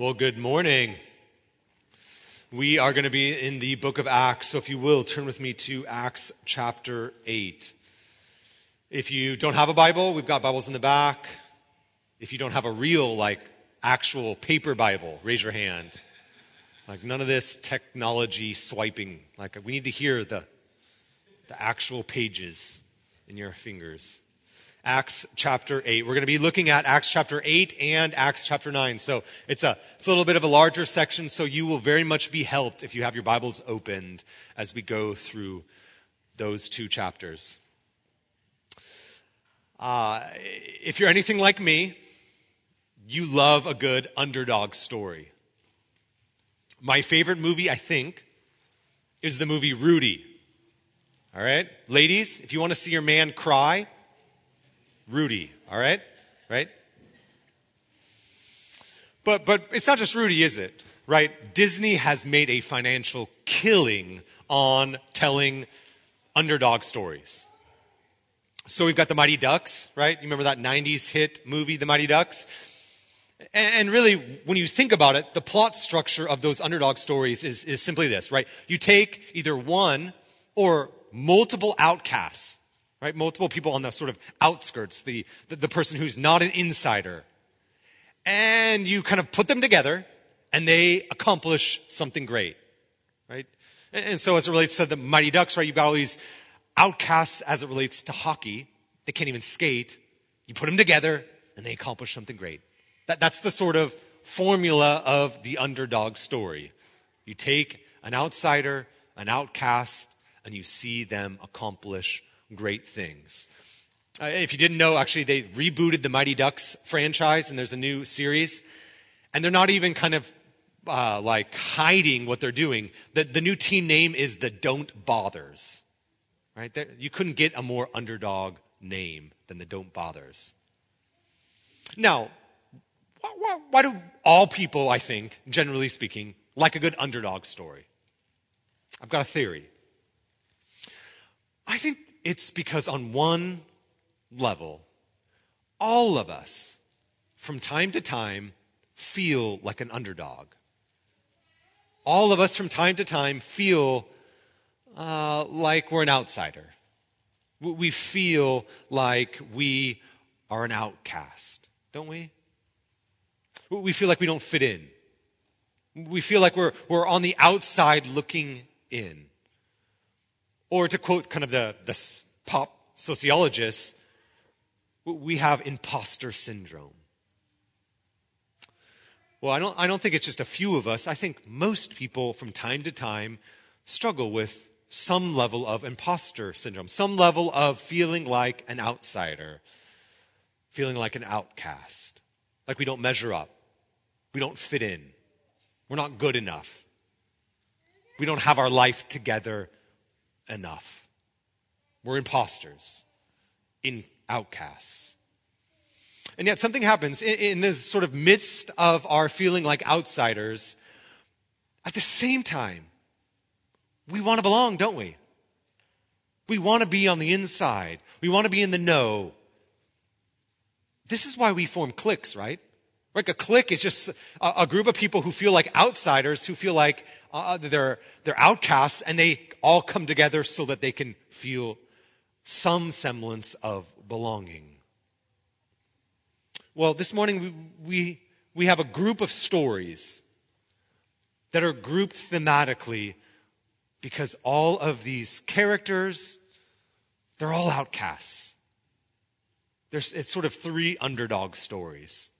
Well, good morning. We are going to be in the book of Acts, so if you will, turn with me to Acts chapter 8. If you don't have a Bible, we've got Bibles in the back. If you don't have a real, like, actual paper Bible, raise your hand. Like, none of this technology swiping. Like, we need to hear the, the actual pages in your fingers. Acts chapter 8. We're going to be looking at Acts chapter 8 and Acts chapter 9. So it's a, it's a little bit of a larger section, so you will very much be helped if you have your Bibles opened as we go through those two chapters. Uh, if you're anything like me, you love a good underdog story. My favorite movie, I think, is the movie Rudy. All right? Ladies, if you want to see your man cry, Rudy, all right? Right? But, but it's not just Rudy, is it? Right? Disney has made a financial killing on telling underdog stories. So we've got the Mighty Ducks, right? You remember that 90s hit movie, The Mighty Ducks? And really, when you think about it, the plot structure of those underdog stories is, is simply this, right? You take either one or multiple outcasts right? Multiple people on the sort of outskirts, the, the, the, person who's not an insider. And you kind of put them together and they accomplish something great, right? And, and so as it relates to the Mighty Ducks, right, you've got all these outcasts as it relates to hockey. They can't even skate. You put them together and they accomplish something great. That, that's the sort of formula of the underdog story. You take an outsider, an outcast, and you see them accomplish great things. Uh, if you didn't know, actually, they rebooted the Mighty Ducks franchise, and there's a new series. And they're not even kind of uh, like hiding what they're doing. The, the new team name is the Don't Bothers. Right? There, you couldn't get a more underdog name than the Don't Bothers. Now, why, why, why do all people, I think, generally speaking, like a good underdog story? I've got a theory. I think it's because, on one level, all of us, from time to time, feel like an underdog. All of us, from time to time, feel uh, like we're an outsider. We feel like we are an outcast, don't we? We feel like we don't fit in. We feel like we're, we're on the outside looking in. Or to quote kind of the, the pop sociologists, we have imposter syndrome. Well, I don't, I don't think it's just a few of us. I think most people from time to time struggle with some level of imposter syndrome, some level of feeling like an outsider, feeling like an outcast, like we don't measure up, we don't fit in, we're not good enough, we don't have our life together enough. We're imposters, in outcasts. And yet something happens in, in the sort of midst of our feeling like outsiders. At the same time, we want to belong, don't we? We want to be on the inside. We want to be in the know. This is why we form cliques, right? Like a clique is just a, a, group of people who feel like outsiders, who feel like uh, they're, they're outcasts, and they all come together so that they can feel some semblance of belonging. Well, this morning we, we, we have a group of stories that are grouped thematically because all of these characters, they're all outcasts. There's, it's sort of three underdog stories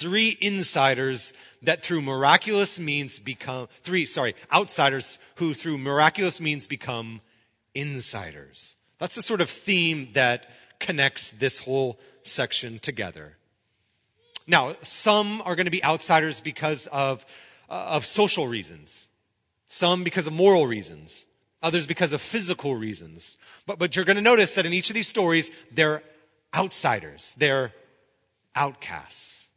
three insiders that through miraculous means become, three, sorry, outsiders who through miraculous means become insiders. That's the sort of theme that connects this whole section together. Now, some are going to be outsiders because of, uh, of social reasons. Some because of moral reasons. Others because of physical reasons. But, but you're going to notice that in each of these stories, they're outsiders. They're outcasts.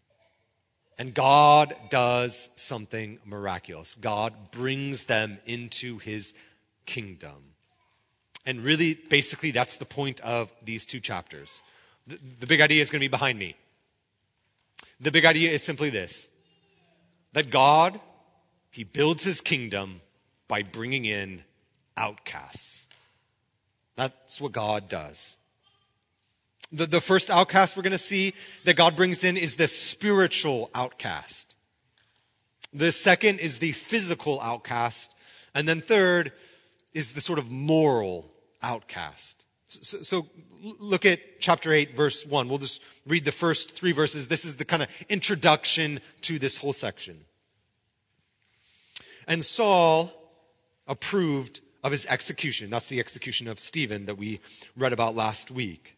And God does something miraculous. God brings them into his kingdom. And really, basically, that's the point of these two chapters. The, the big idea is going to be behind me. The big idea is simply this that God, He builds His kingdom by bringing in outcasts. That's what God does. The, the first outcast we're going to see that God brings in is the spiritual outcast. The second is the physical outcast. And then third is the sort of moral outcast. So, so, look at chapter 8, verse 1. We'll just read the first three verses. This is the kind of introduction to this whole section. And Saul approved of his execution. That's the execution of Stephen that we read about last week.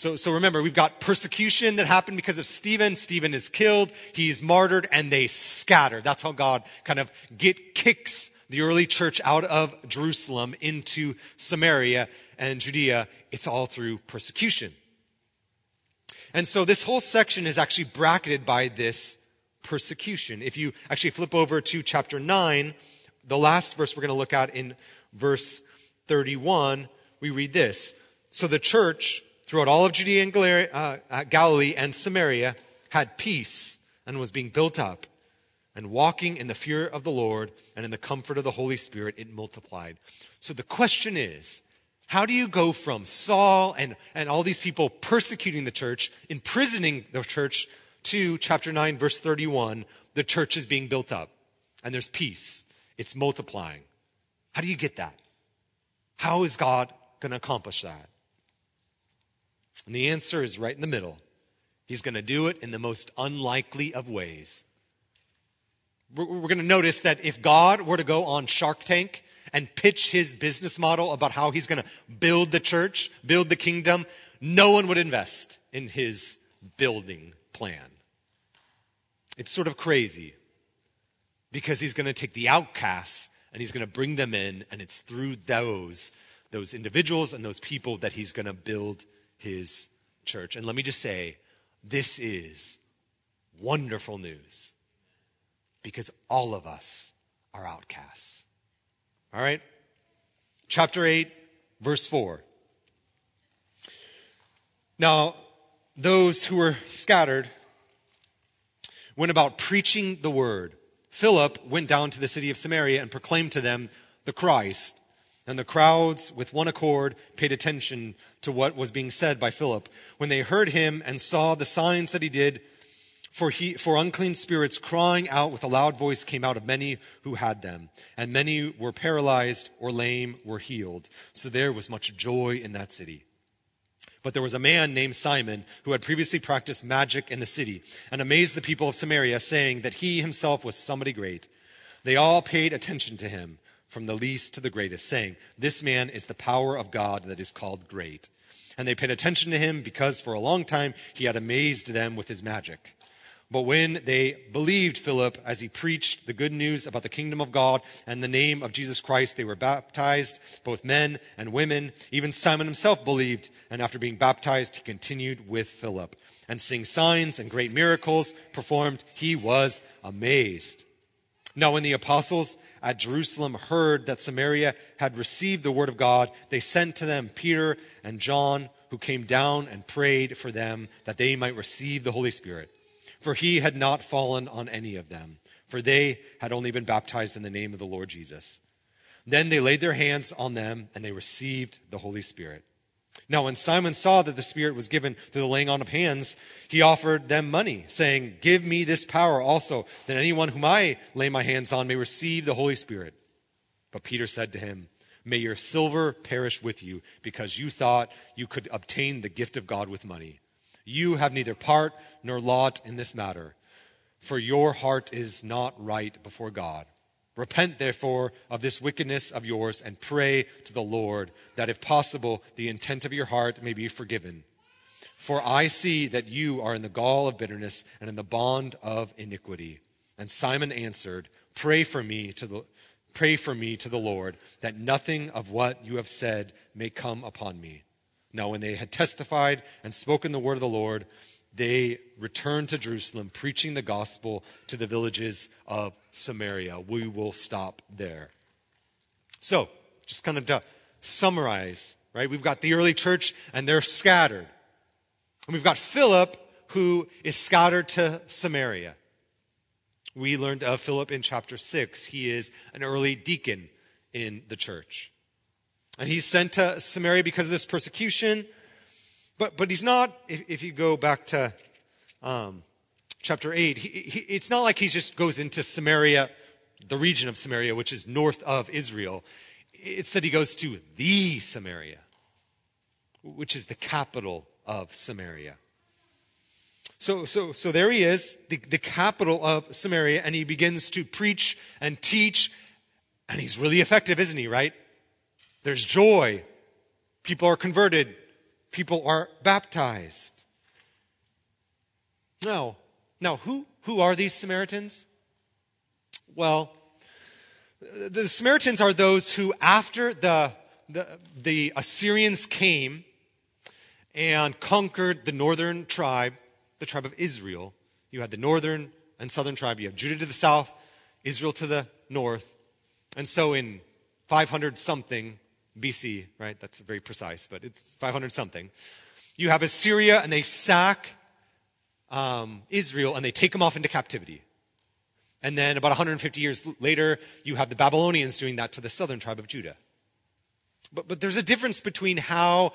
So, so remember, we've got persecution that happened because of Stephen. Stephen is killed, he's martyred, and they scatter. That's how God kind of get kicks the early church out of Jerusalem into Samaria and Judea. It's all through persecution. And so this whole section is actually bracketed by this persecution. If you actually flip over to chapter 9, the last verse we're going to look at in verse 31, we read this. So the church throughout all of Judea and uh, uh, Galilee and Samaria had peace and was being built up. And walking in the fear of the Lord and in the comfort of the Holy Spirit, it multiplied. So the question is, how do you go from Saul and, and all these people persecuting the church, imprisoning the church, to chapter 9, verse 31, the church is being built up and there's peace. It's multiplying. How do you get that? How is God going to accomplish that? And the answer is right in the middle. He's going to do it in the most unlikely of ways. We're, we're going to notice that if God were to go on Shark Tank and pitch his business model about how he's going to build the church, build the kingdom, no one would invest in his building plan. It's sort of crazy because he's going to take the outcasts and he's going to bring them in, and it's through those, those individuals and those people that he's going to build his church. And let me just say, this is wonderful news because all of us are outcasts. All right? Chapter 8, verse 4. Now, those who were scattered went about preaching the word. Philip went down to the city of Samaria and proclaimed to them the Christ. And the crowds, with one accord, paid attention to what was being said by Philip. When they heard him and saw the signs that he did, for, he, for unclean spirits crying out with a loud voice came out of many who had them, and many were paralyzed or lame were healed. So there was much joy in that city. But there was a man named Simon who had previously practiced magic in the city and amazed the people of Samaria, saying that he himself was somebody great. They all paid attention to him from the least to the greatest, saying, This man is the power of God that is called great. And they paid attention to him because for a long time he had amazed them with his magic. But when they believed Philip as he preached the good news about the kingdom of God and the name of Jesus Christ, they were baptized, both men and women. Even Simon himself believed, and after being baptized, he continued with Philip. And seeing signs and great miracles performed, he was amazed. Now, when the apostles at Jerusalem heard that Samaria had received the word of God, they sent to them Peter and John, who came down and prayed for them that they might receive the Holy Spirit. For he had not fallen on any of them, for they had only been baptized in the name of the Lord Jesus. Then they laid their hands on them and they received the Holy Spirit. Now, when Simon saw that the Spirit was given through the laying on of hands, he offered them money, saying, Give me this power also, that anyone whom I lay my hands on may receive the Holy Spirit. But Peter said to him, May your silver perish with you, because you thought you could obtain the gift of God with money. You have neither part nor lot in this matter, for your heart is not right before God. Repent, therefore, of this wickedness of yours and pray to the Lord that, if possible, the intent of your heart may be forgiven. For I see that you are in the gall of bitterness and in the bond of iniquity. And Simon answered, Pray for me to the, Pray for me to the Lord that nothing of what you have said may come upon me. Now, when they had testified and spoken the word of the Lord, they returned to Jerusalem, preaching the gospel to the villages of Samaria. We will stop there. So, just kind of to summarize, right? We've got the early church and they're scattered. And we've got Philip who is scattered to Samaria. We learned of Philip in chapter 6. He is an early deacon in the church. And he's sent to Samaria because of this persecution. But, but he's not, if, if you go back to um, chapter 8, he, he, it's not like he just goes into Samaria, the region of Samaria, which is north of Israel. It's that he goes to the Samaria, which is the capital of Samaria. So, so, so there he is, the, the capital of Samaria, and he begins to preach and teach, and he's really effective, isn't he, right? There's joy. People are converted. People are baptized. Now, now who, who are these Samaritans? Well, the Samaritans are those who, after the, the, the Assyrians came and conquered the northern tribe, the tribe of Israel. You had the northern and southern tribe. You have Judah to the south, Israel to the north. And so in 500 something BC, right? That's very precise, but it's 500 something. You have Assyria and they sack um, Israel and they take them off into captivity. And then about 150 years later, you have the Babylonians doing that to the southern tribe of Judah. But, but there's a difference between how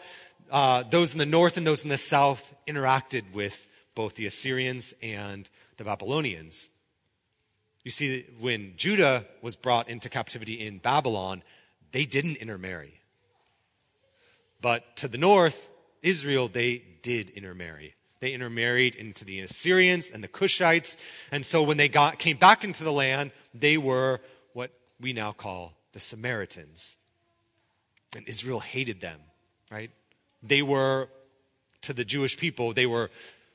uh, those in the north and those in the south interacted with both the Assyrians and the Babylonians. You see, when Judah was brought into captivity in Babylon, they didn't intermarry. But to the north, Israel, they did intermarry. They intermarried into the Assyrians and the Cushites. And so when they got, came back into the land, they were what we now call the Samaritans. And Israel hated them, right? They were, to the Jewish people, they were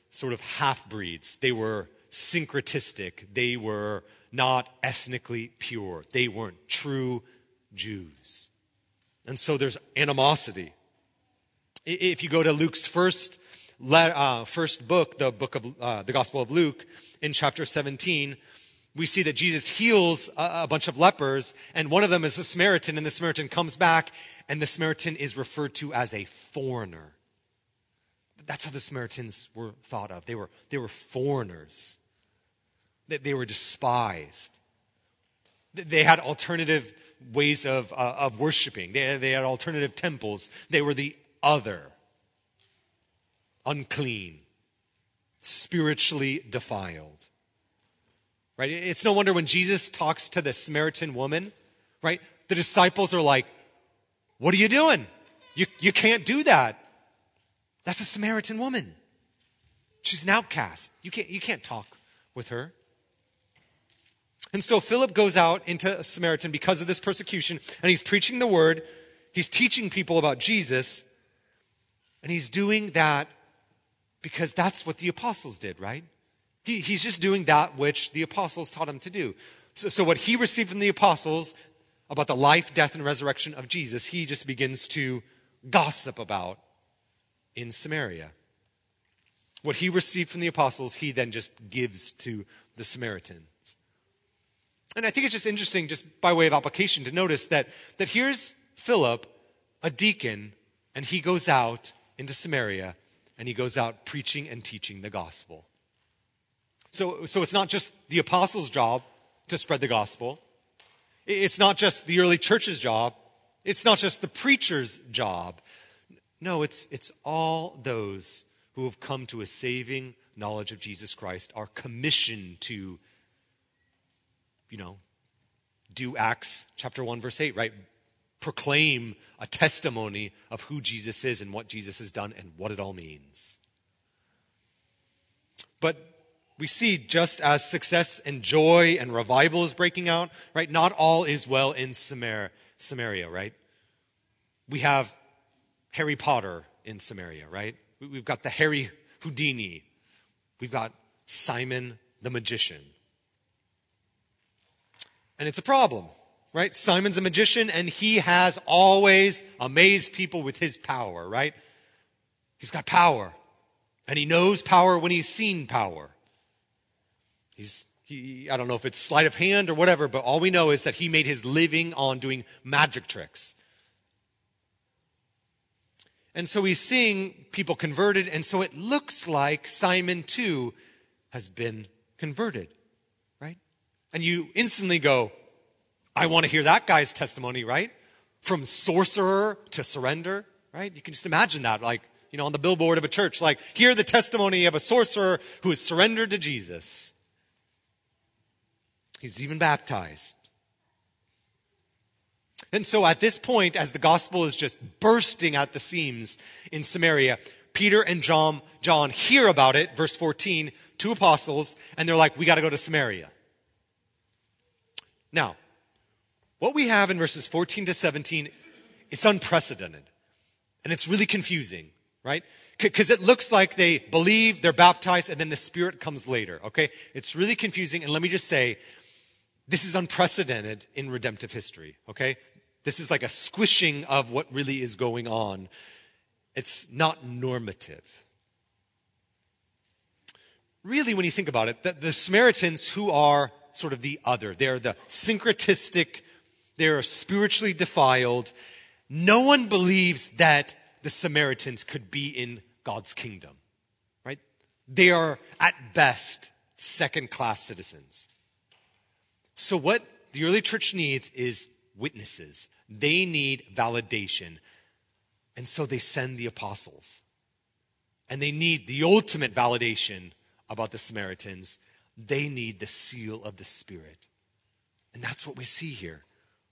sort of half breeds. They were syncretistic. They were not ethnically pure. They weren't true Jews. And so there's animosity. If you go to Luke's first, uh, first book, the book of uh, the Gospel of Luke, in chapter 17, we see that Jesus heals a, a bunch of lepers, and one of them is a Samaritan, and the Samaritan comes back, and the Samaritan is referred to as a foreigner. That's how the Samaritans were thought of. They were, they were foreigners, they, they were despised. They had alternative ways of, uh, of worshiping, they, they had alternative temples. They were the other, unclean, spiritually defiled. Right? It's no wonder when Jesus talks to the Samaritan woman, right? The disciples are like, What are you doing? You, you can't do that. That's a Samaritan woman. She's an outcast. You can't, you can't talk with her. And so Philip goes out into Samaritan because of this persecution, and he's preaching the word. He's teaching people about Jesus, and he's doing that because that's what the apostles did, right? He, he's just doing that which the apostles taught him to do. So, so, what he received from the apostles about the life, death, and resurrection of Jesus, he just begins to gossip about in Samaria. What he received from the apostles, he then just gives to the Samaritans. And I think it's just interesting, just by way of application, to notice that, that here's Philip, a deacon, and he goes out into Samaria and he goes out preaching and teaching the gospel. So, so it's not just the apostles' job to spread the gospel. It's not just the early church's job. It's not just the preacher's job. No, it's, it's all those who have come to a saving knowledge of Jesus Christ are commissioned to, you know, do Acts chapter 1, verse 8, right? Proclaim a testimony of who Jesus is and what Jesus has done and what it all means. But we see just as success and joy and revival is breaking out, right? Not all is well in Samaria, right? We have Harry Potter in Samaria, right? We've got the Harry Houdini. We've got Simon the magician. And it's a problem, right? Simon's a magician and he has always amazed people with his power, right? He's got power and he knows power when he's seen power. He's, he, I don't know if it's sleight of hand or whatever, but all we know is that he made his living on doing magic tricks. And so he's seeing people converted, and so it looks like Simon too has been converted? And you instantly go, I want to hear that guy's testimony, right? From sorcerer to surrender, right? You can just imagine that, like, you know, on the billboard of a church, like, hear the testimony of a sorcerer who has surrendered to Jesus. He's even baptized. And so at this point, as the gospel is just bursting at the seams in Samaria, Peter and John, John hear about it, verse 14, two apostles, and they're like, we got to go to Samaria. Now, what we have in verses 14 to 17, it's unprecedented. And it's really confusing, right? Because it looks like they believe, they're baptized, and then the Spirit comes later, okay? It's really confusing. And let me just say, this is unprecedented in redemptive history, okay? This is like a squishing of what really is going on. It's not normative. Really, when you think about it, the, the Samaritans who are sort of the other, they're the syncretistic, they're spiritually defiled. No one believes that the Samaritans could be in God's kingdom, right? They are at best second class citizens. So, what the early church needs is witnesses. They need validation. And so they send the apostles. And they need the ultimate validation about the Samaritans. They need the seal of the Spirit. And that's what we see here,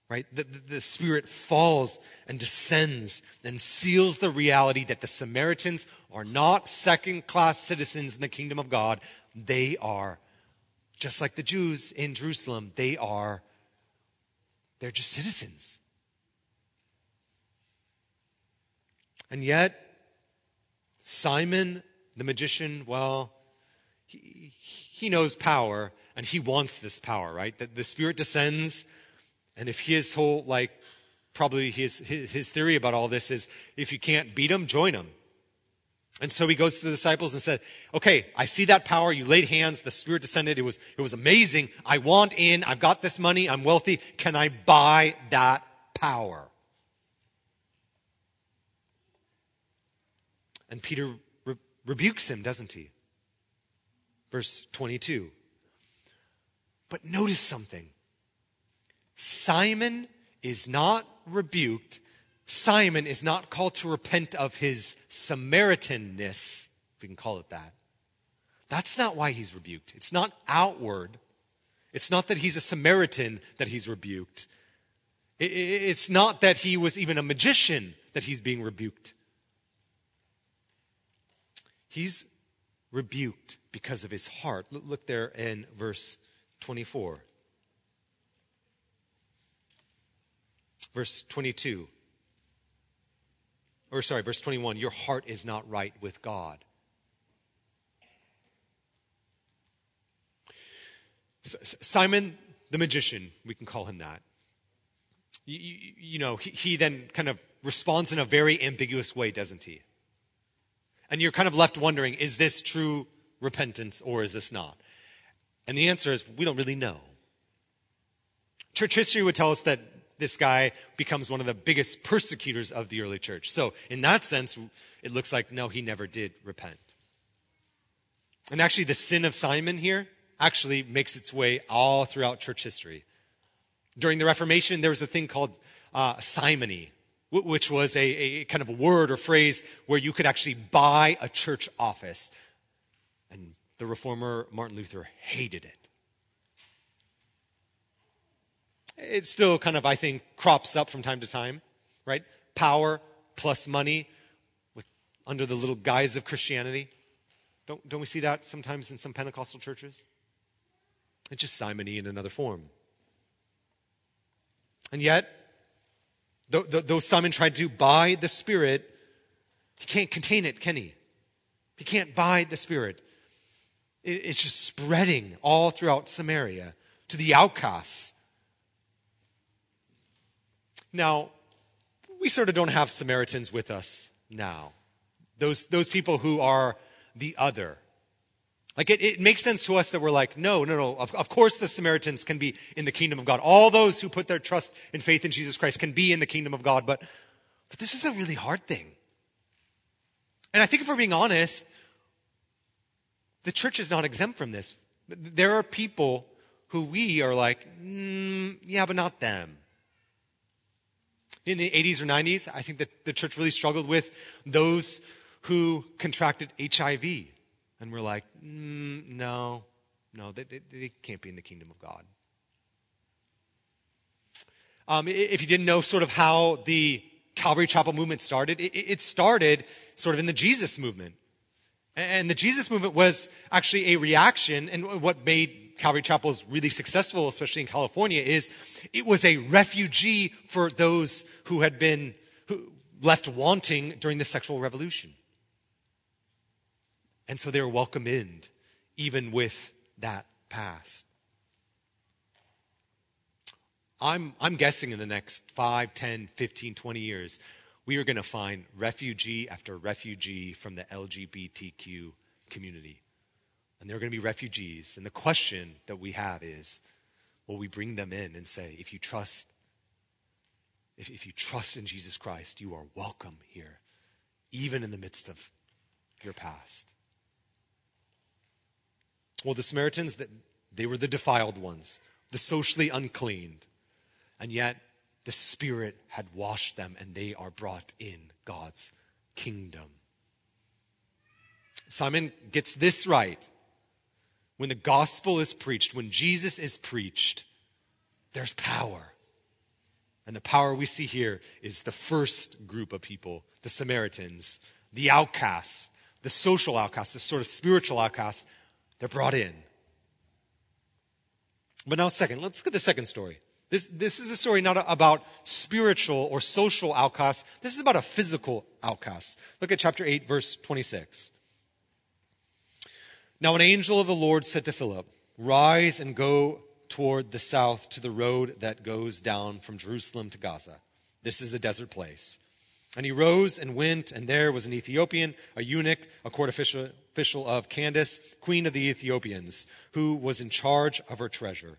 right? The, the, the, Spirit falls and descends and seals the reality that the Samaritans are not second class citizens in the kingdom of God. They are, just like the Jews in Jerusalem, they are they're just citizens. And yet, Simon the magician, well, he, he knows power and he wants this power, right? That the Spirit descends, and if his whole, like, probably his, his, his theory about all this is if you can't beat him, join him. And so he goes to the disciples and said, okay, I see that power. You laid hands. The Spirit descended. It was, it was amazing. I want in. I've got this money. I'm wealthy. Can I buy that power? And Peter re- rebukes him, doesn't he? Verse 22. But notice something. Simon is not rebuked Simon is not called to repent of his Samaritanness, if we can call it that. That's not why he's rebuked. It's not outward. It's not that he's a Samaritan that he's rebuked. It's not that he was even a magician that he's being rebuked. He's rebuked because of his heart. Look there in verse 24. Verse 22 or sorry, verse 21 your heart is not right with God. Simon the magician, we can call him that. You, you, you know, he, he then kind of responds in a very ambiguous way, doesn't he? And you're kind of left wondering is this true repentance or is this not? And the answer is we don't really know. Church history would tell us that this guy becomes one of the biggest persecutors of the early church. So, in that sense, it looks like no, he never did repent. And actually, the sin of Simon here actually makes its way all throughout church history. During the Reformation, there was a thing called uh, simony, which was a, a kind of a word or phrase where you could actually buy a church office. And the reformer Martin Luther hated it. it still kind of, I think, crops up from time to time, right? Power plus money with, under the little guise of Christianity. Don't, don't we see that sometimes in some Pentecostal churches? It's just simony in another form. And yet, though Simon tried to buy the Spirit, he can't contain it, can he? He can't buy the Spirit. It's just spreading all throughout Samaria to the outcasts Now, we sort of don't have Samaritans with us now. Those, those people who are the other. Like it, it makes sense to us that we're like, no, no, no. Of, of course the Samaritans can be in the kingdom of God. All those who put their trust and faith in Jesus Christ can be in the kingdom of God. But, but this is a really hard thing. And I think if we're being honest, the church is not exempt from this. There are people who we are like, mm, yeah, but not them. In the 80s or 90s, I think that the church really struggled with those who contracted HIV. And we're like, mm, no, no, they, they, they, can't be in the kingdom of God. Um, if you didn't know sort of how the Calvary Chapel movement started, it, it started sort of in the Jesus movement. And the Jesus movement was actually a reaction, and what made Calvary Chapels really successful, especially in California, is it was a refugee for those who had been left wanting during the sexual revolution. And so they were welcomed in, even with that past. I'm, I'm guessing in the next 5, 10, 15, 20 years, we are going to find refugee after refugee from the LGBTQ community. And they're going to be refugees. And the question that we have is will we bring them in and say, if you trust, if, if you trust in Jesus Christ, you are welcome here, even in the midst of your past? Well, the Samaritans, they were the defiled ones, the socially uncleaned. And yet, the Spirit had washed them and they are brought in God's kingdom. Simon gets this right. When the gospel is preached, when Jesus is preached, there's power. And the power we see here is the first group of people, the Samaritans, the outcasts, the social outcasts, the sort of spiritual outcasts. They're brought in. But now, second, let's look at the second story. This, this is a story not about spiritual or social outcasts. This is about a physical outcast. Look at chapter 8, verse 26. Now, an angel of the Lord said to Philip, Rise and go toward the south to the road that goes down from Jerusalem to Gaza. This is a desert place. And he rose and went, and there was an Ethiopian, a eunuch, a court official, official of Candace, queen of the Ethiopians, who was in charge of her treasure.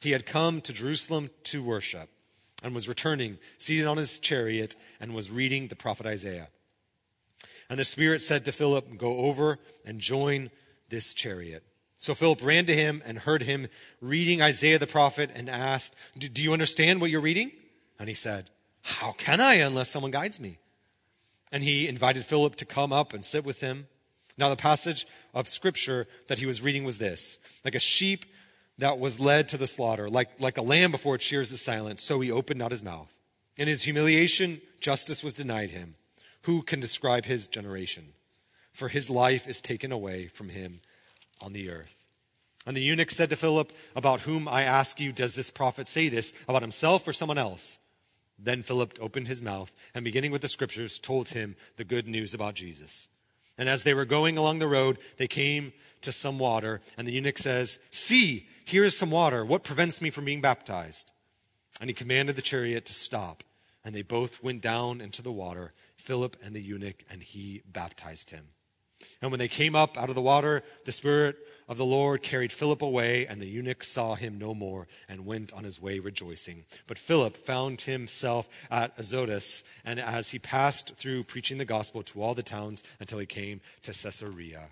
He had come to Jerusalem to worship and was returning, seated on his chariot, and was reading the prophet Isaiah. And the Spirit said to Philip, Go over and join this chariot. So Philip ran to him and heard him reading Isaiah the prophet and asked, Do you understand what you're reading? And he said, How can I unless someone guides me? And he invited Philip to come up and sit with him. Now, the passage of scripture that he was reading was this Like a sheep that was led to the slaughter, like, like a lamb before it shears is silent, so he opened not his mouth. In his humiliation, justice was denied him. Who can describe his generation? For his life is taken away from him on the earth. And the eunuch said to Philip, About whom I ask you, does this prophet say this? About himself or someone else? Then Philip opened his mouth and, beginning with the scriptures, told him the good news about Jesus. And as they were going along the road, they came to some water, and the eunuch says, See, here is some water. What prevents me from being baptized? And he commanded the chariot to stop. And they both went down into the water, Philip and the eunuch, and he baptized him. And when they came up out of the water, the Spirit of the Lord carried Philip away, and the eunuch saw him no more and went on his way rejoicing. But Philip found himself at Azotus, and as he passed through preaching the gospel to all the towns until he came to Caesarea.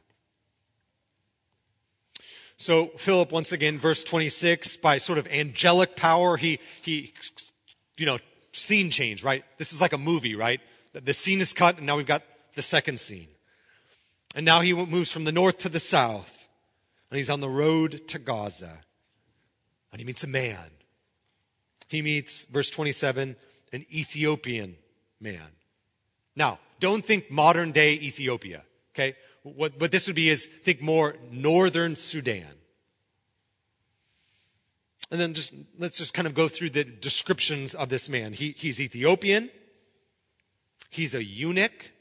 So Philip, once again, verse 26, by sort of angelic power, he, he, you know, scene change, right? This is like a movie, right? The scene is cut and now we've got the second scene. And now he moves from the north to the south and he's on the road to Gaza and he meets a man. He meets, verse 27, an Ethiopian man. Now, don't think modern day Ethiopia, okay? what, what this would be is think more northern Sudan. And then just let's just kind of go through the descriptions of this man. He, he's Ethiopian. He's a eunuch,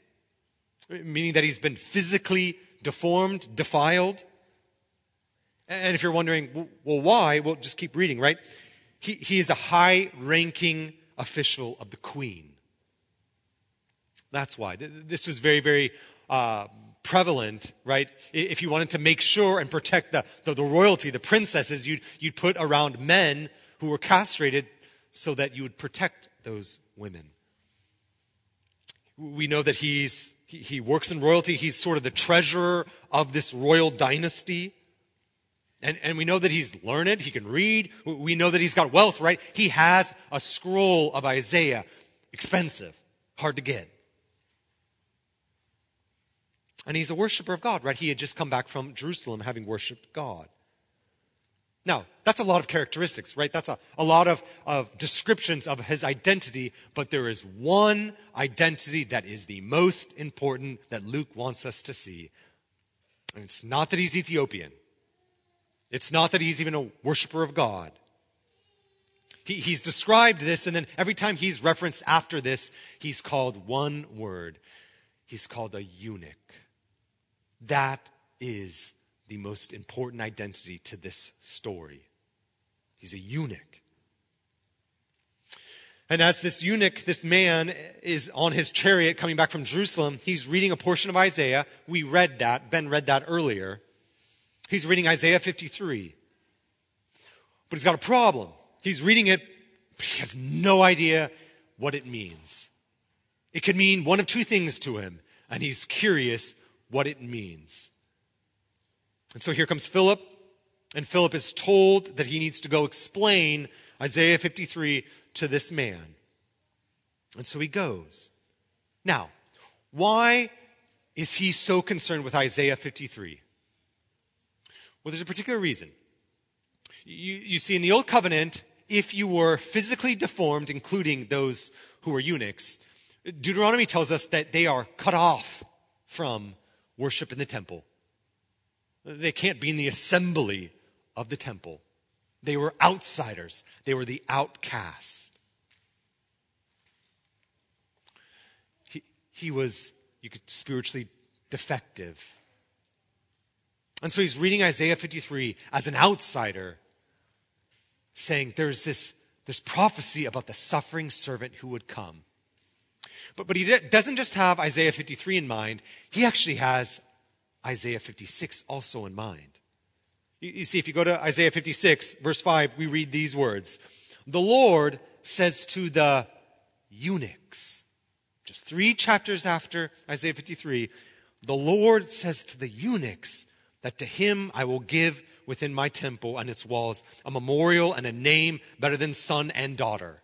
meaning that he's been physically deformed, defiled. And if you're wondering, well, why? Well, just keep reading, right? He, he is a high ranking official of the queen. That's why. This was very, very uh, prevalent, right? If you wanted to make sure and protect the, the, the royalty, the princesses, you'd, you'd put around men who were castrated so that you would protect those women. We know that he's, he, he works in royalty. He's sort of the treasurer of this royal dynasty. And, and we know that he's learned, he can read. We know that he's got wealth, right? He has a scroll of Isaiah, expensive, hard to get. And he's a worshiper of God, right? He had just come back from Jerusalem having worshiped God. Now, that's a lot of characteristics, right? That's a, a lot of, of descriptions of his identity, but there is one identity that is the most important that Luke wants us to see. And it's not that he's Ethiopian. It's not that he's even a worshiper of God. He, he's described this, and then every time he's referenced after this, he's called one word. He's called a eunuch. That is the most important identity to this story. He's a eunuch. And as this eunuch, this man, is on his chariot coming back from Jerusalem, he's reading a portion of Isaiah. We read that. Ben read that earlier. He's reading Isaiah 53. But he's got a problem. He's reading it, but he has no idea what it means. It could mean one of two things to him, and he's curious what it means. And so here comes Philip, and Philip is told that he needs to go explain Isaiah 53 to this man. And so he goes. Now, why is he so concerned with Isaiah 53? Well, there's a particular reason. You, you see, in the Old Covenant, if you were physically deformed, including those who were eunuchs, Deuteronomy tells us that they are cut off from worship in the temple. They can't be in the assembly of the temple. They were outsiders, they were the outcasts. He, he was, you could spiritually defective. And so he's reading Isaiah 53 as an outsider, saying there's this, this prophecy about the suffering servant who would come. But, but he doesn't just have Isaiah 53 in mind, he actually has Isaiah 56 also in mind. You, you see, if you go to Isaiah 56, verse 5, we read these words The Lord says to the eunuchs, just three chapters after Isaiah 53, the Lord says to the eunuchs that to him I will give within my temple and its walls a memorial and a name better than son and daughter.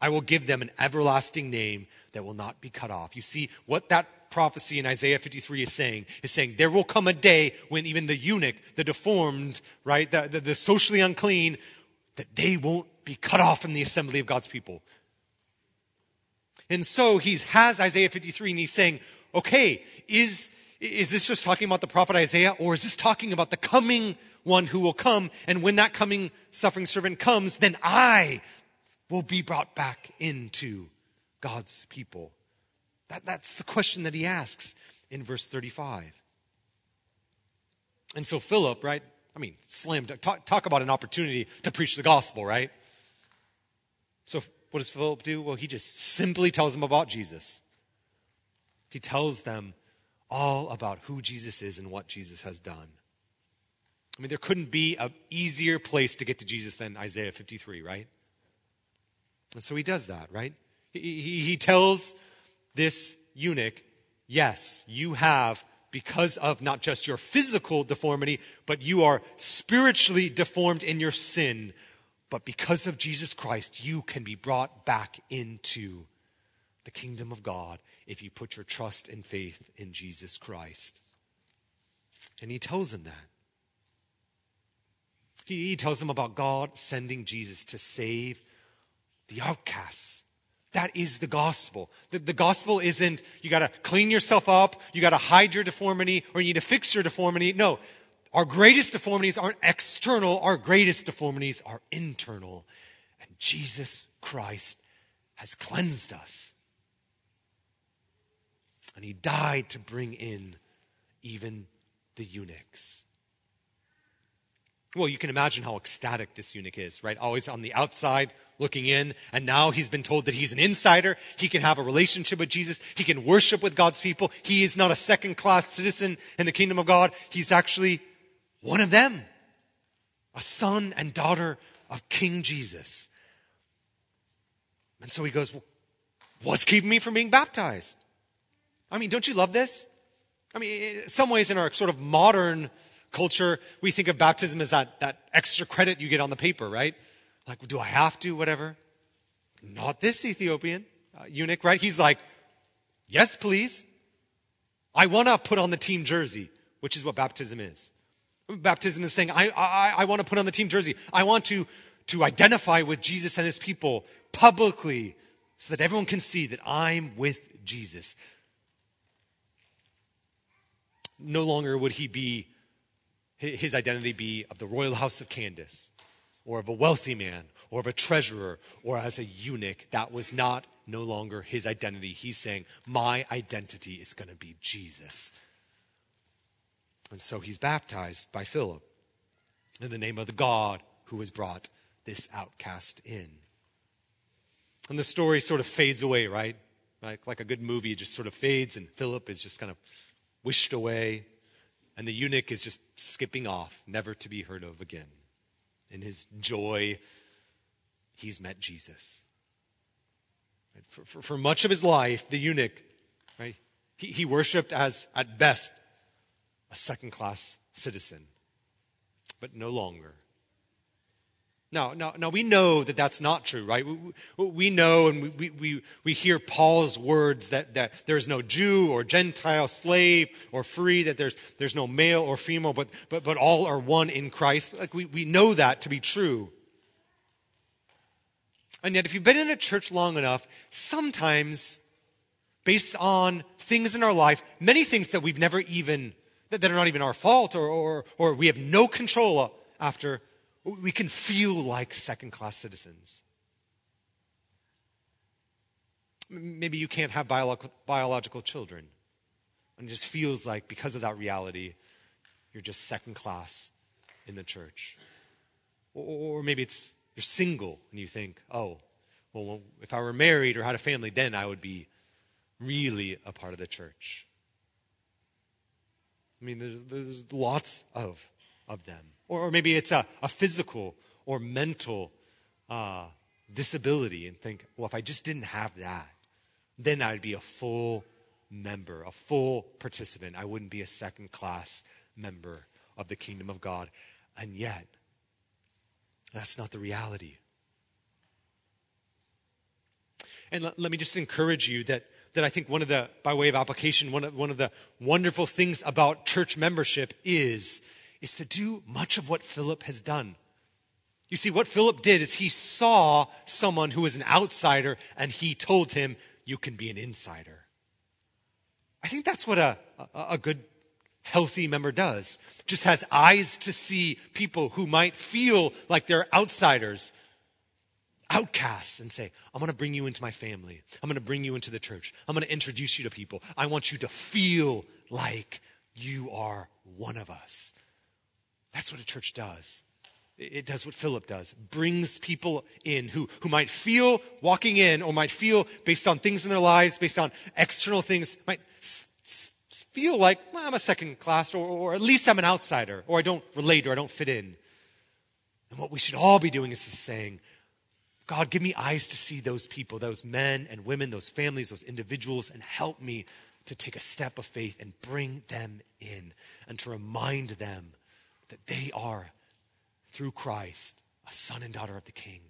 I will give them an everlasting name that will not be cut off. You see, what that prophecy in Isaiah 53 is saying is saying there will come a day when even the eunuch, the deformed, right, the, the, the socially unclean, that they won't be cut off from the assembly of God's people. And so he has Isaiah 53 and he's saying, okay, is, is this just talking about the prophet Isaiah or is this talking about the coming one who will come? And when that coming suffering servant comes, then I will be brought back into God's people? That, that's the question that he asks in verse 35. And so Philip, right? I mean, slam, talk, talk about an opportunity to preach the gospel, right? So what does Philip do? Well, he just simply tells them about Jesus. He tells them all about who Jesus is and what Jesus has done. I mean, there couldn't be an easier place to get to Jesus than Isaiah 53, right? And so he does that, right? He, he, he tells this eunuch, yes, you have, because of not just your physical deformity, but you are spiritually deformed in your sin. But because of Jesus Christ, you can be brought back into the kingdom of God if you put your trust and faith in Jesus Christ. And he tells him that. He, tells him about God sending Jesus to save the outcasts, that is the gospel. The, the gospel isn't you got to clean yourself up, you got to hide your deformity, or you need to fix your deformity. No, our greatest deformities aren't external, our greatest deformities are internal. And Jesus Christ has cleansed us. And he died to bring in even the eunuchs. Well, you can imagine how ecstatic this eunuch is, right? Always on the outside, looking in, and now he's been told that he's an insider. He can have a relationship with Jesus. He can worship with God's people. He is not a second class citizen in the kingdom of God. He's actually one of them, a son and daughter of King Jesus. And so he goes, well, What's keeping me from being baptized? I mean, don't you love this? I mean, in some ways, in our sort of modern culture, we think of baptism as that, that extra credit you get on the paper, right? Like, do I have to? Whatever. Not this Ethiopian uh, eunuch, right? He's like, yes, please. I want to put on the team jersey, which is what baptism is. Baptism is saying, I, I, I want to put on the team jersey. I want to, to identify with Jesus and his people publicly so that everyone can see that I'm with Jesus. No longer would he be, his identity be of the royal house of Candace, or of a wealthy man, or of a treasurer, or as a eunuch. That was not no longer his identity. He's saying, My identity is going to be Jesus. And so he's baptized by Philip in the name of the God who has brought this outcast in. And the story sort of fades away, right? Like, like a good movie, it just sort of fades, and Philip is just kind of wished away, and the eunuch is just skipping off, never to be heard of again. In his joy, he's met Jesus. For, for, for much of his life, the eunuch, right, he, he worshiped as, at best, a second class citizen, but no longer. Now, now, now we know that that's not true, right? We, we know and we, we, we hear Paul's words that, that there's no Jew or Gentile, slave or free, that there's, there's no male or female, but, but, but all are one in Christ. Like we, we know that to be true. And yet, if you've been in a church long enough, sometimes, based on things in our life, many things that we've never even, that, that are not even our fault or, or, or we have no control after, we can feel like second class citizens. Maybe you can't have biological, biological children. And it just feels like, because of that reality, you're just second class in the church. Or, or maybe it's you're single and you think, oh, well, if I were married or had a family, then I would be really a part of the church. I mean, there's, there's lots of, of them. Or, or maybe it's a, a physical or mental uh, disability and think, well, if I just didn't have that, then I'd be a full member, a full participant. I wouldn't be a second class member of the kingdom of God. And yet, that's not the reality. And let, let me just encourage you that, that I think one of the, by way of application, one of, one of the wonderful things about church membership is is to do much of what Philip has done. You see, what Philip did is he saw someone who was an outsider and he told him, You can be an insider. I think that's what a, a, a good, healthy member does. Just has eyes to see people who might feel like they're outsiders, outcasts, and say, I'm going to bring you into my family. I'm going to bring you into the church. I'm going to introduce you to people. I want you to feel like you are one of us. That's what a church does. It does what Philip does brings people in who, who might feel walking in or might feel based on things in their lives, based on external things, might s- s- feel like well, I'm a second class or, or at least I'm an outsider or I don't relate or I don't fit in. And what we should all be doing is just saying, God, give me eyes to see those people, those men and women, those families, those individuals, and help me to take a step of faith and bring them in and to remind them that they are, through Christ, a son and daughter of the King.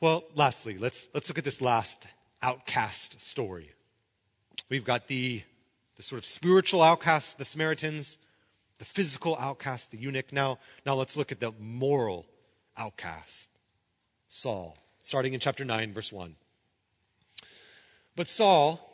Well, lastly, let's, let's look at this last outcast story. We've got the, the sort of spiritual outcast, the Samaritans, the physical outcast, the eunuch. Now, now let's look at the moral outcast, Saul, starting in chapter 9, verse 1. But Saul,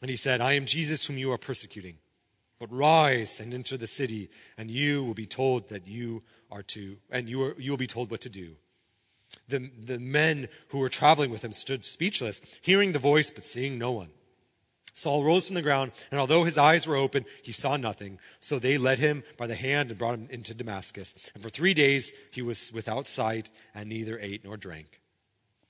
And he said, I am Jesus whom you are persecuting. But rise and enter the city, and you will be told that you are to, and you, are, you will be told what to do. The, the men who were traveling with him stood speechless, hearing the voice, but seeing no one. Saul rose from the ground, and although his eyes were open, he saw nothing. So they led him by the hand and brought him into Damascus. And for three days he was without sight, and neither ate nor drank.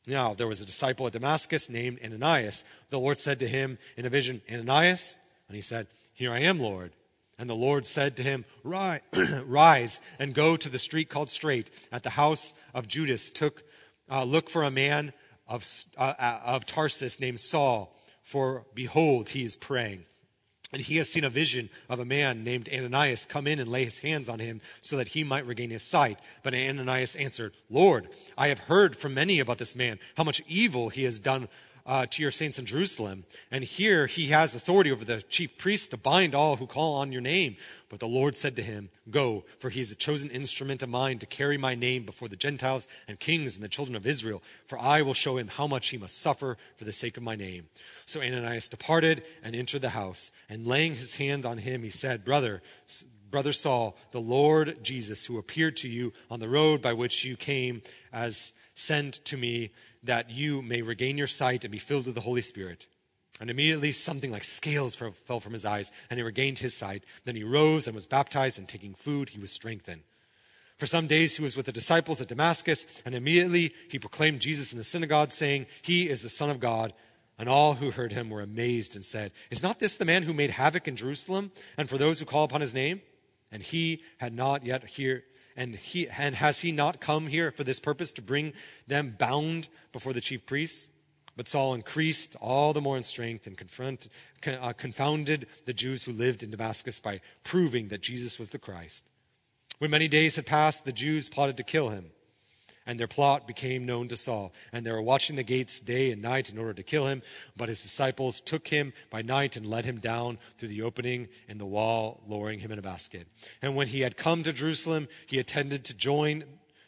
Now there was a disciple at Damascus named Ananias. The Lord said to him in a vision, Ananias? And he said, Here I am, Lord. And the Lord said to him, Rise and go to the street called Straight. At the house of Judas, took, uh, look for a man of, uh, uh, of Tarsus named Saul, for behold, he is praying. And he has seen a vision of a man named Ananias come in and lay his hands on him so that he might regain his sight. But Ananias answered, Lord, I have heard from many about this man, how much evil he has done uh, to your saints in Jerusalem. And here he has authority over the chief priests to bind all who call on your name. But the Lord said to him, Go, for he is a chosen instrument of mine to carry my name before the Gentiles and kings and the children of Israel. For I will show him how much he must suffer for the sake of my name. So Ananias departed and entered the house. And laying his hand on him, he said, Brother, Brother Saul, the Lord Jesus, who appeared to you on the road by which you came, as sent to me that you may regain your sight and be filled with the Holy Spirit. And immediately something like scales fell from his eyes, and he regained his sight. Then he rose and was baptized, and taking food, he was strengthened. For some days he was with the disciples at Damascus, and immediately he proclaimed Jesus in the synagogue, saying, He is the Son of God. And all who heard him were amazed and said, Is not this the man who made havoc in Jerusalem and for those who call upon his name? And he had not yet here and, he, and has he not come here for this purpose to bring them bound before the chief priests? But Saul increased all the more in strength and confront, uh, confounded the Jews who lived in Damascus by proving that Jesus was the Christ. When many days had passed, the Jews plotted to kill him and their plot became known to Saul. And they were watching the gates day and night in order to kill him. But his disciples took him by night and led him down through the opening in the wall, lowering him in a basket. And when he had come to Jerusalem, he attended to join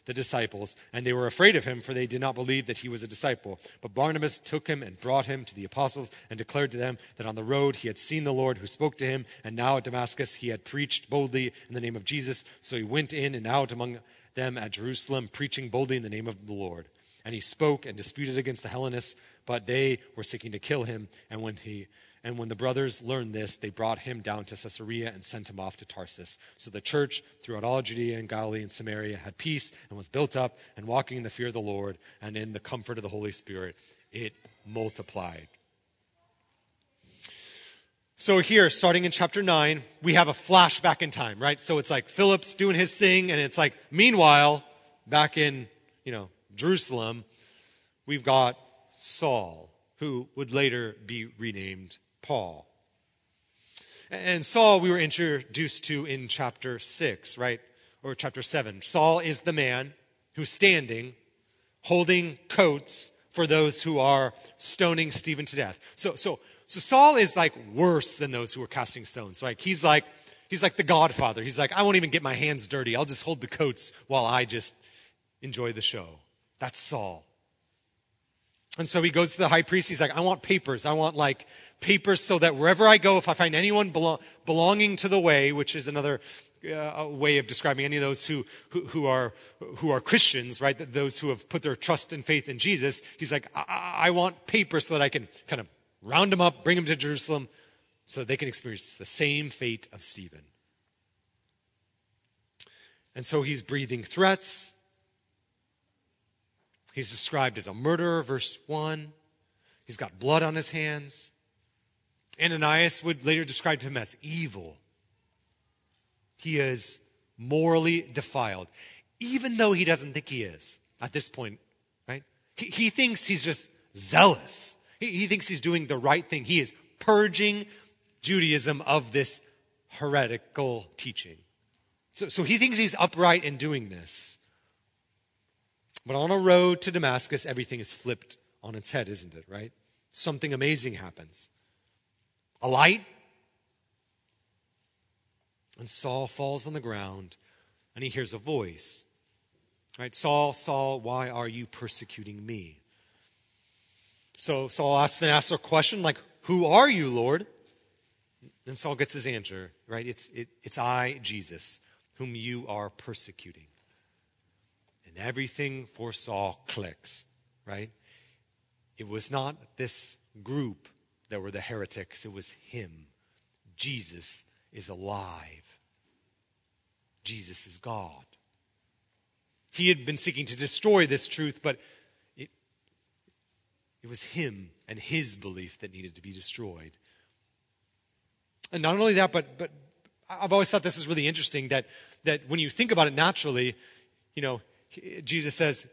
the disciples, and they were afraid of him, for they did not believe that he was a disciple. But Barnabas took him and brought him to the apostles, and declared to them that on the road he had seen the Lord who spoke to him, and now at Damascus he had preached boldly in the name of Jesus. So he went in and out among them at Jerusalem, preaching boldly in the name of the Lord. And he spoke and disputed against the Hellenists, but they were seeking to kill him. And when he and when the brothers learned this, they brought him down to Caesarea and sent him off to Tarsus. So the church throughout all Judea and Galilee and Samaria had peace and was built up and walking in the fear of the Lord and in the comfort of the Holy Spirit, it multiplied. So here, starting in chapter 9, we have a flashback in time, right? So it's like Philip's doing his thing, and it's like, meanwhile, back in, you know, Jerusalem, we've got Saul, who would later be renamed Paul. And Saul, we were introduced to in chapter 6, right? Or chapter 7. Saul is the man who's standing, holding coats for those who are stoning Stephen to death. So, so so Saul is like worse than those who are casting stones. Like he's like he's like the godfather. He's like, I won't even get my hands dirty. I'll just hold the coats while I just enjoy the show. That's Saul. And so he goes to the high priest. He's like, I want papers. I want like papers so that wherever I go, if I find anyone belong, belonging to the way, which is another uh, way of describing any of those who, who, who, are, who are Christians, right? Those who have put their trust and faith in Jesus. He's like, I, I want papers so that I can kind of round them up, bring them to Jerusalem, so they can experience the same fate of Stephen. And so he's breathing threats. He's described as a murderer, verse 1. He's got blood on his hands. Ananias would later describe him as evil. He is morally defiled, even though he doesn't think he is at this point, right? He, he thinks he's just zealous. He, he thinks he's doing the right thing. He is purging Judaism of this heretical teaching. So, so he thinks he's upright in doing this. But on a road to Damascus, everything is flipped on its head, isn't it, right? Something amazing happens. A light, and Saul falls on the ground, and he hears a voice. Right? Saul, Saul, why are you persecuting me? So Saul asks then asks a question like, Who are you, Lord? And Saul gets his answer, right? It's, it, it's I, Jesus, whom you are persecuting. And everything for Saul clicks, right? It was not this group that were the heretics, it was him. Jesus is alive. Jesus is God. He had been seeking to destroy this truth, but it, it was him and his belief that needed to be destroyed. And not only that, but, but I've always thought this is really interesting that, that when you think about it naturally, you know, Jesus says,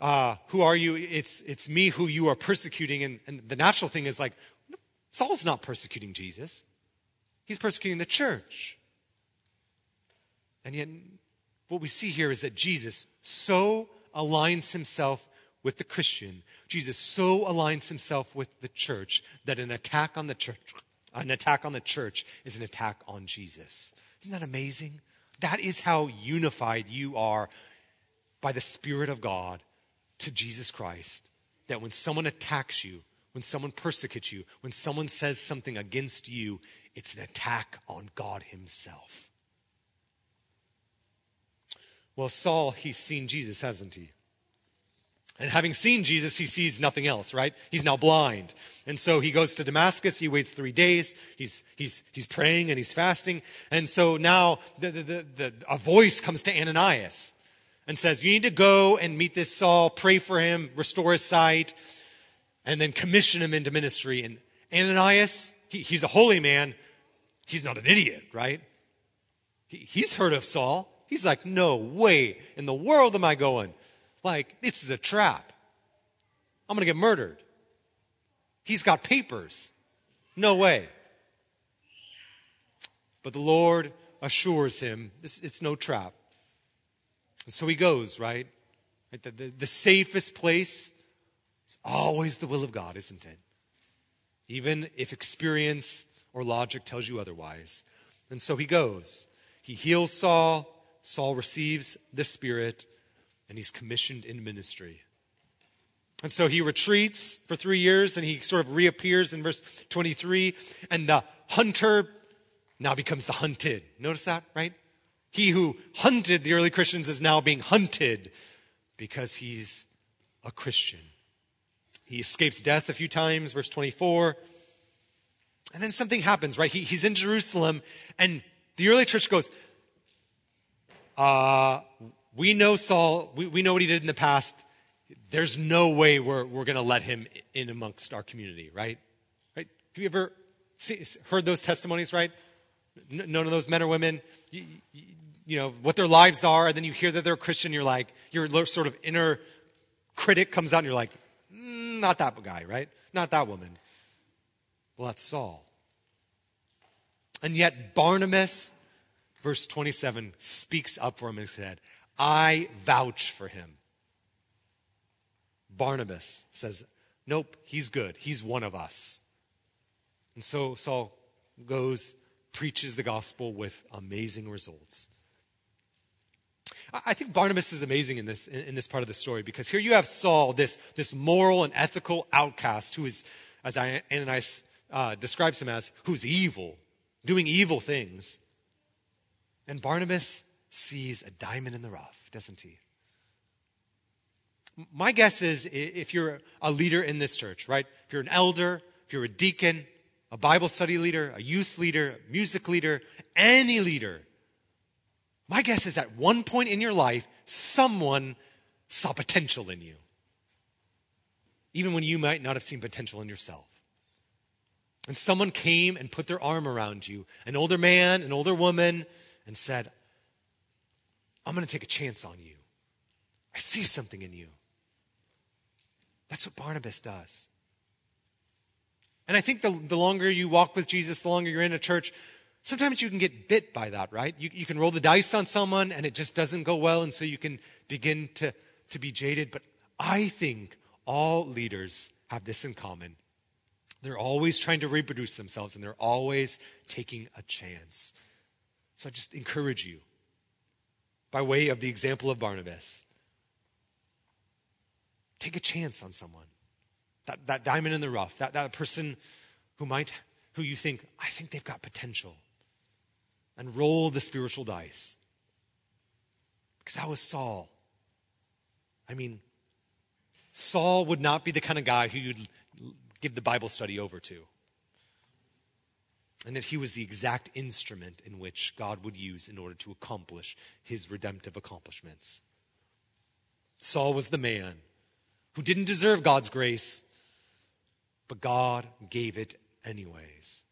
uh, Who are you? It's, it's me who you are persecuting. And, and the natural thing is like, Saul's not persecuting Jesus, he's persecuting the church. And yet, what we see here is that Jesus so aligns himself with the Christian, Jesus so aligns himself with the church that an attack on the church, an attack on the church is an attack on Jesus. Isn't that amazing? That is how unified you are by the Spirit of God to Jesus Christ. That when someone attacks you, when someone persecutes you, when someone says something against you, it's an attack on God Himself. Well, Saul, he's seen Jesus, hasn't he? And having seen Jesus, he sees nothing else, right? He's now blind. And so he goes to Damascus. He waits three days. He's, he's, he's praying and he's fasting. And so now the, the, the, the, a voice comes to Ananias and says, You need to go and meet this Saul, pray for him, restore his sight, and then commission him into ministry. And Ananias, he, he's a holy man. He's not an idiot, right? He, he's heard of Saul. He's like, no way in the world am I going. Like, this is a trap. I'm going to get murdered. He's got papers. No way. But the Lord assures him it's no trap. And so he goes, right? The, the, the safest place is always the will of God, isn't it? Even if experience or logic tells you otherwise. And so he goes. He heals Saul. Saul receives the Spirit and he's commissioned in ministry. And so he retreats for three years and he sort of reappears in verse 23, and the hunter now becomes the hunted. Notice that, right? He who hunted the early Christians is now being hunted because he's a Christian. He escapes death a few times, verse 24. And then something happens, right? He, he's in Jerusalem, and the early church goes, uh, we know Saul, we, we know what he did in the past. There's no way we're, we're going to let him in amongst our community, right? Right? Have you ever see, heard those testimonies, right? None of those men or women, you, you, you know, what their lives are, and then you hear that they're a Christian, you're like, your sort of inner critic comes out and you're like, not that guy, right? Not that woman. Well, that's Saul. And yet, Barnabas verse 27 speaks up for him and said, I vouch for him. Barnabas says, Nope, he's good. He's one of us. And so Saul goes, preaches the gospel with amazing results. I think Barnabas is amazing in this, in this part of the story because here you have Saul, this, this moral and ethical outcast who is, as Ananias uh, describes him as, who's evil, doing evil things. And Barnabas sees a diamond in the rough, doesn't he? My guess is if you're a leader in this church, right? If you're an elder, if you're a deacon, a Bible study leader, a youth leader, a music leader, any leader, my guess is at one point in your life, someone saw potential in you. Even when you might not have seen potential in yourself. And someone came and put their arm around you an older man, an older woman, and said, I'm going to take a chance on you. I see something in you. That's what Barnabas does. And I think the, the longer you walk with Jesus, the longer you're in a church, sometimes you can get bit by that, right? You, you can roll the dice on someone and it just doesn't go well, and so you can begin to, to be jaded. But I think all leaders have this in common. They're always trying to reproduce themselves and they're always taking a chance. So I just encourage you, by way of the example of Barnabas, Take a chance on someone. That, that diamond in the rough, that, that person who might, who you think, I think they've got potential. And roll the spiritual dice. Because that was Saul. I mean, Saul would not be the kind of guy who you'd give the Bible study over to. And that he was the exact instrument in which God would use in order to accomplish his redemptive accomplishments. Saul was the man who didn't deserve God's grace, but God gave it anyways.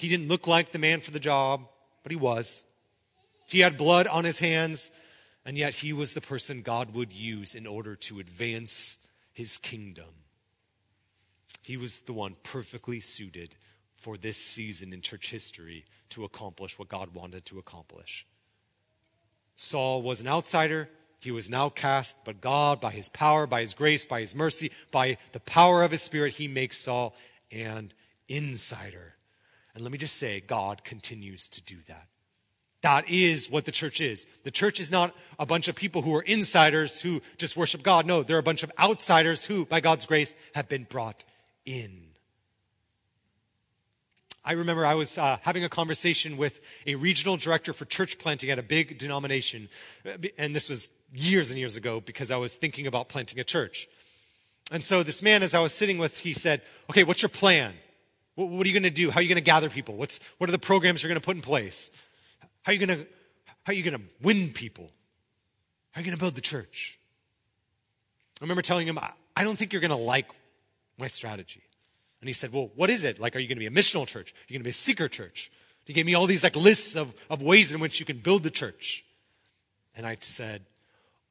He didn't look like the man for the job, but he was. He had blood on his hands, and yet he was the person God would use in order to advance his kingdom. He was the one perfectly suited for this season in church history to accomplish what God wanted to accomplish. Saul was an outsider. He was an outcast, but God, by his power, by his grace, by his mercy, by the power of his spirit, he makes Saul an insider. And let me just say, God continues to do that. That is what the church is. The church is not a bunch of people who are insiders who just worship God. No, they're a bunch of outsiders who, by God's grace, have been brought in. I remember I was uh, having a conversation with a regional director for church planting at a big denomination. And this was years and years ago because I was thinking about planting a church. And so this man, as I was sitting with, he said, Okay, what's your plan? What, are you going to do? How are you going to gather people? What's, what are the programs you're going to put in place? How are you going to, how are you going to win people? How are you going to build the church? I remember telling him, I, I don't think you're going to like my strategy. And he said, Well, what is it? Like, are you going to be a missional church? Are you going to be a seeker church? He gave me all these like lists of, of ways in which you can build the church. And I said,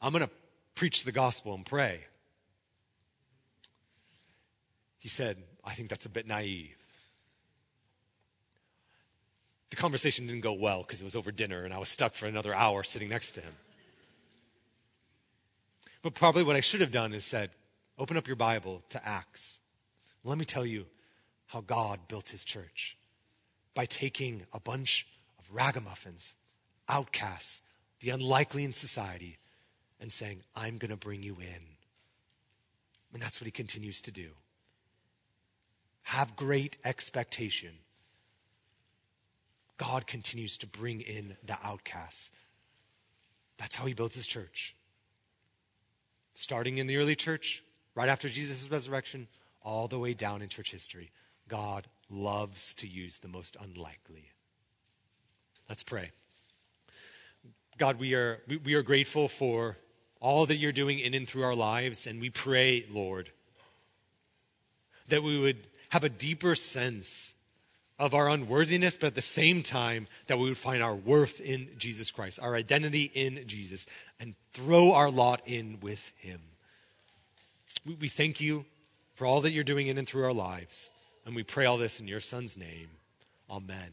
I'm going to preach the gospel and pray. He said, I think that's a bit naive. The conversation didn't go well because it was over dinner and I was stuck for another hour sitting next to him. But probably what I should have done is said, open up your Bible to Acts. Let me tell you how God built his church by taking a bunch of ragamuffins, outcasts, the unlikely in society, and saying, I'm going to bring you in. And that's what he continues to do. Have great expectation. God continues to bring in the outcasts. That's how he builds his church. Starting in the early church, right after Jesus' resurrection, all the way down in church history, God loves to use the most unlikely. Let's pray. God, we are, we, we are grateful for all that you're doing in and through our lives, and we pray, Lord, that we would have a deeper sense of our unworthiness, but at the same time, that we would find our worth in Jesus Christ, our identity in Jesus, and throw our lot in with Him. We, we thank you for all that you're doing in and through our lives. And we pray all this in your Son's name. Amen.